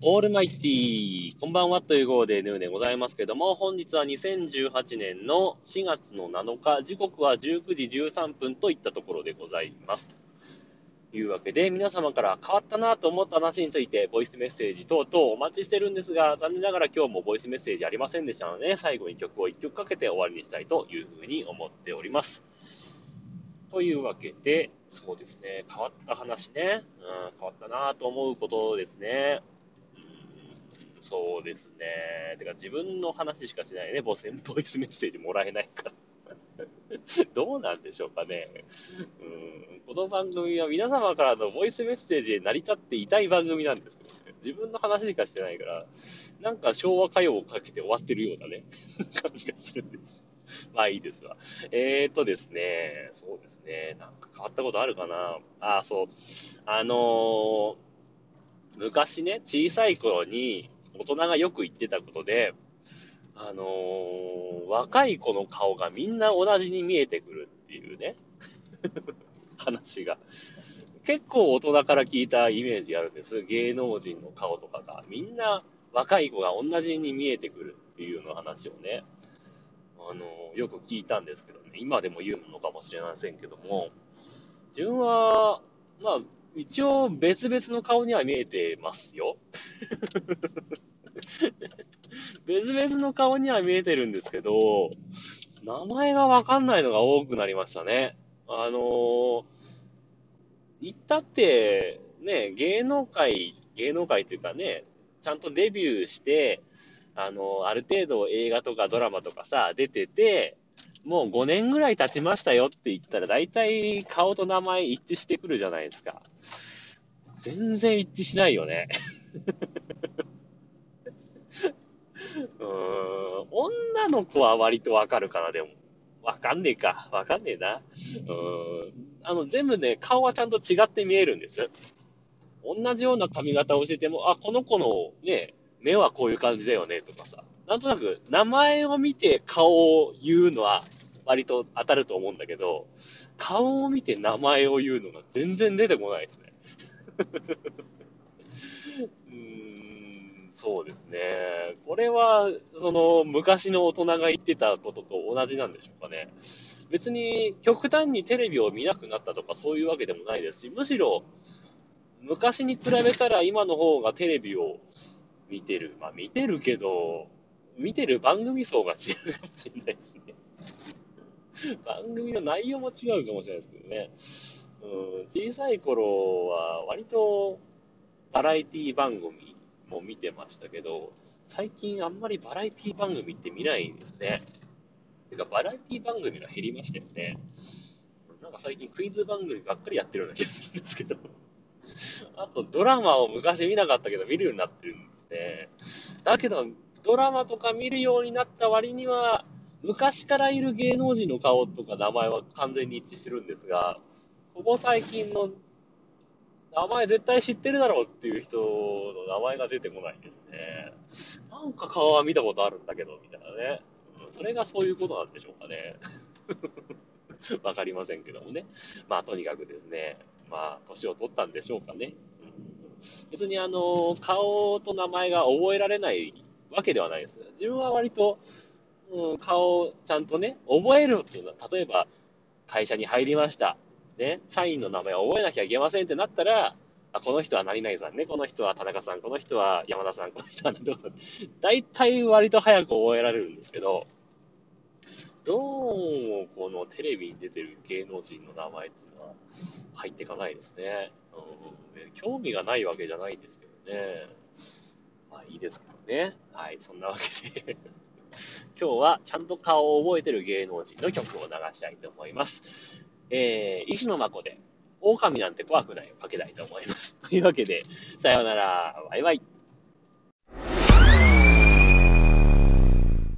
オールマイティー、こんばんはという号でヌーでございますけども、本日は2018年の4月の7日、時刻は19時13分といったところでございます。というわけで、皆様から変わったなと思った話について、ボイスメッセージ等々お待ちしてるんですが、残念ながら今日もボイスメッセージありませんでしたので、最後に曲を1曲かけて終わりにしたいというふうに思っております。というわけで、そうですね、変わった話ね、うん、変わったなと思うことですね。そうですね。てか自分の話しかしないね。ボスボイスメッセージもらえないから。どうなんでしょうかね。うん。この番組は皆様からのボイスメッセージで成り立っていたい番組なんですけどね。自分の話しかしてないから、なんか昭和歌謡をかけて終わってるようなね、感じがするんです。まあいいですわ。えーとですね、そうですね、なんか変わったことあるかな。あ、そう。あのー、昔ね、小さい頃に、大人がよく言ってたことで、あのー、若い子の顔がみんな同じに見えてくるっていうね、話が。結構大人から聞いたイメージがあるんです。芸能人の顔とかが。みんな若い子が同じに見えてくるっていうの話をね、あのー、よく聞いたんですけどね、今でも言うのかもしれませんけども、自分は、まあ、一応別々の顔には見えてますよ。別々の顔には見えてるんですけど、名前がわかんないのが多くなりましたね。あのー、言ったって、ね、芸能界、芸能界っていうかね、ちゃんとデビューして、あのー、ある程度映画とかドラマとかさ、出てて、もう5年ぐらい経ちましたよって言ったら、大体顔と名前一致してくるじゃないですか。全然一致しないよね。うーん、女の子は割とわかるかな、でも。わかんねえか。わかんねえな。うん。あの、全部ね、顔はちゃんと違って見えるんです。同じような髪型をしてても、あ、この子のね、目はこういう感じだよね、とかさ。なんとなく、名前を見て顔を言うのは割と当たると思うんだけど、顔を見て名前を言うのが全然出てこないですね。うん、そうですね。これは、その、昔の大人が言ってたことと同じなんでしょうかね。別に、極端にテレビを見なくなったとかそういうわけでもないですし、むしろ、昔に比べたら今の方がテレビを見てる。まあ見てるけど、見てる番組層が違うかもしれないですね。番組の内容も違うかもしれないですけどね。うん、小さい頃は割とバラエティ番組も見てましたけど、最近あんまりバラエティ番組って見ないですね。てか、バラエティ番組が減りましたよね。なんか最近クイズ番組ばっかりやってるような気がするんですけど。あと、ドラマを昔見なかったけど見るようになってるんですね。だけど、ドラマとか見るようになった割には、昔からいる芸能人の顔とか名前は完全に一致してるんですが、ここ最近の名前絶対知ってるだろうっていう人の名前が出てこないんですね。なんか顔は見たことあるんだけど、みたいなね。それがそういうことなんでしょうかね。わかりませんけどもね。まあ、とにかくですね、まあ、年を取ったんでしょうかね。別にあの、顔と名前が覚えられないわけではないです。自分は割と、うん、顔ちゃんとね、覚えるっていうのは、例えば、会社に入りました。ね、社員の名前を覚えなきゃいけませんってなったら、あ、この人は何々さんね、この人は田中さん、この人は山田さん、この人は何とかさん。大体割と早く覚えられるんですけど、どうもこのテレビに出てる芸能人の名前っていうのは入っていかないですね。うん、興味がないわけじゃないんですけどね。まあいいですけどね。はい、そんなわけで 今日はちゃんと顔を覚えてる芸能人の曲を流したいと思います。えー、石の箱で、狼なんて怖くないをかけたいと思います。というわけで、さようなら、バイバイ。